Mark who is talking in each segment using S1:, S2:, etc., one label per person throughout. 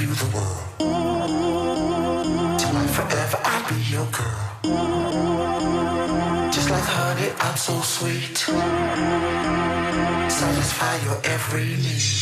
S1: you the world. Life forever, I'd be your girl. Just like honey, I'm so sweet. Satisfy your every need.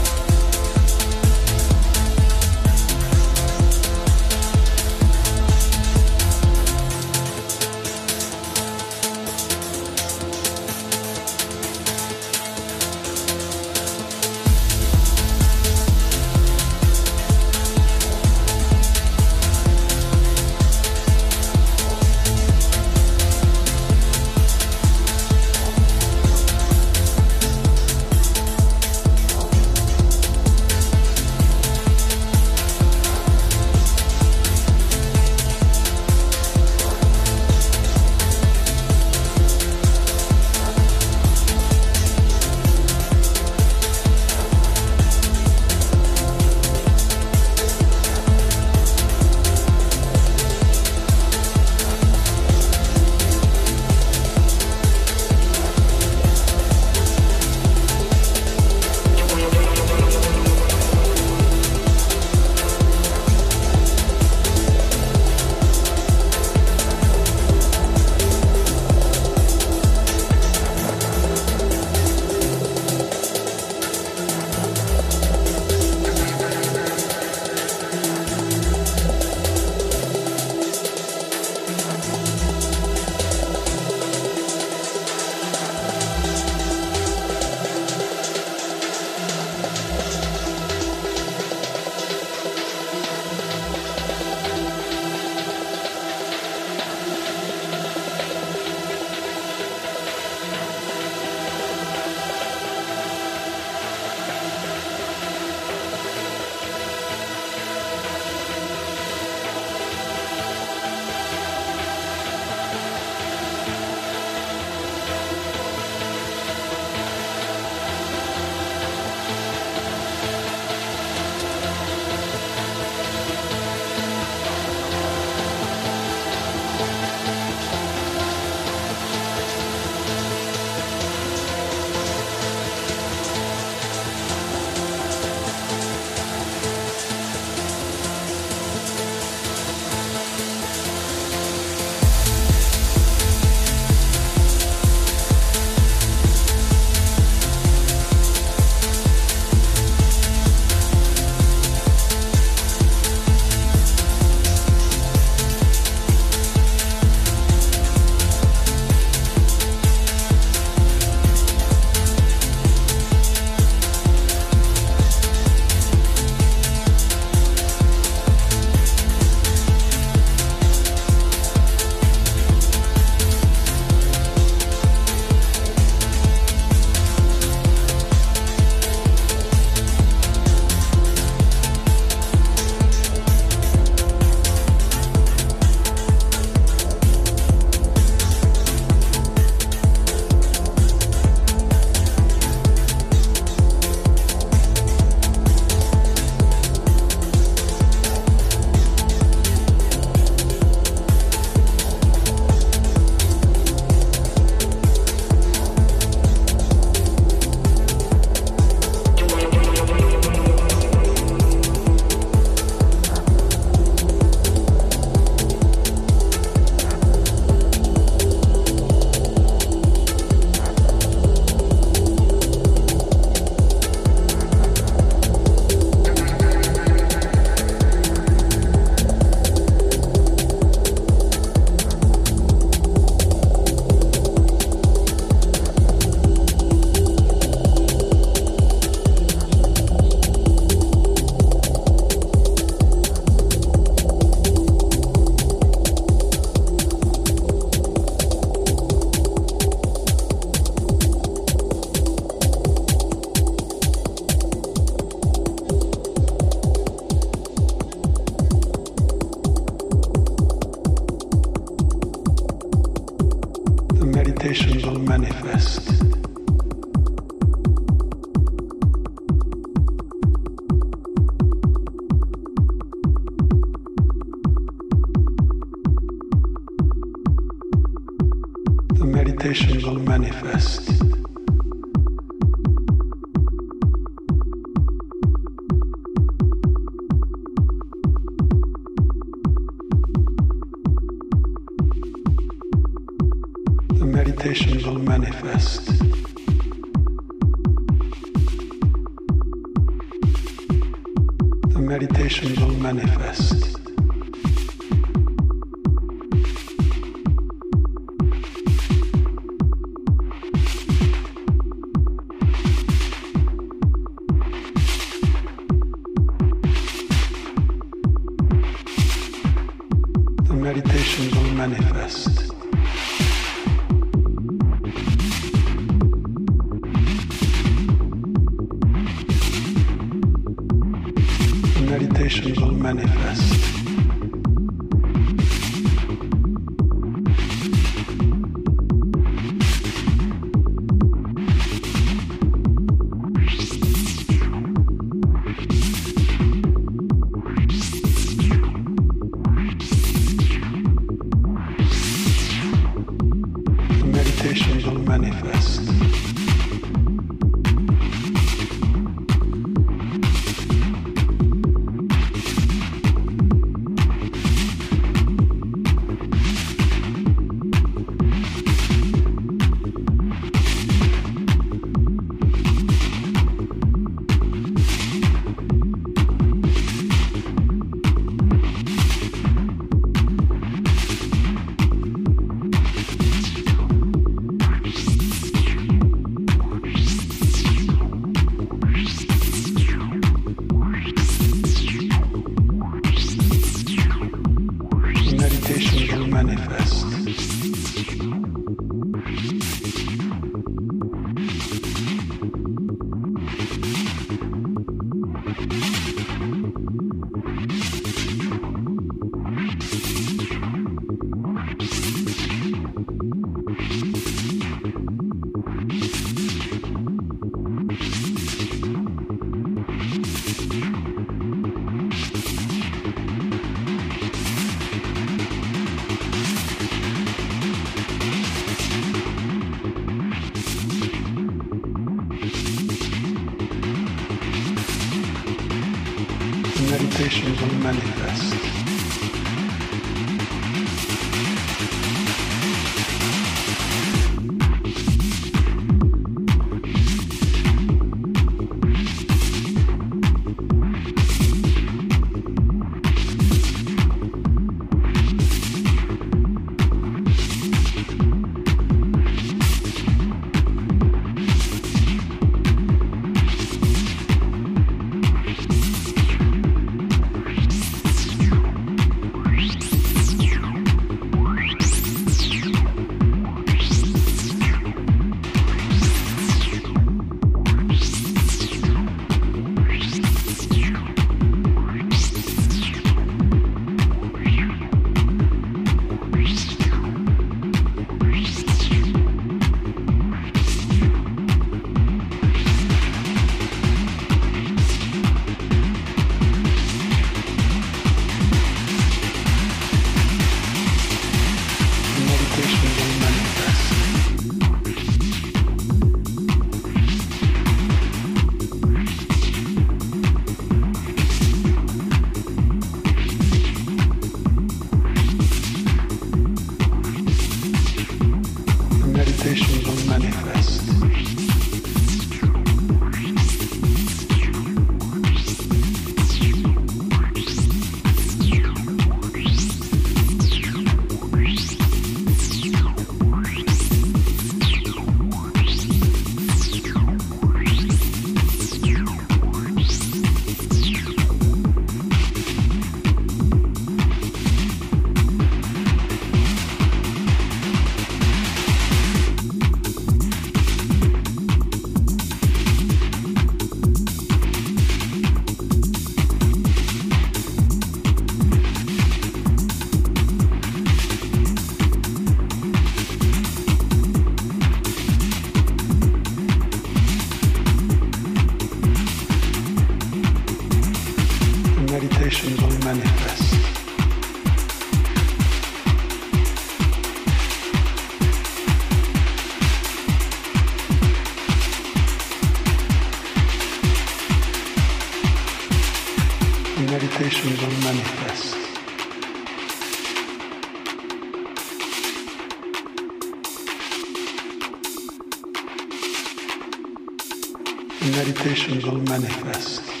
S2: Manifest.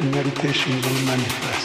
S2: meditations will manifest.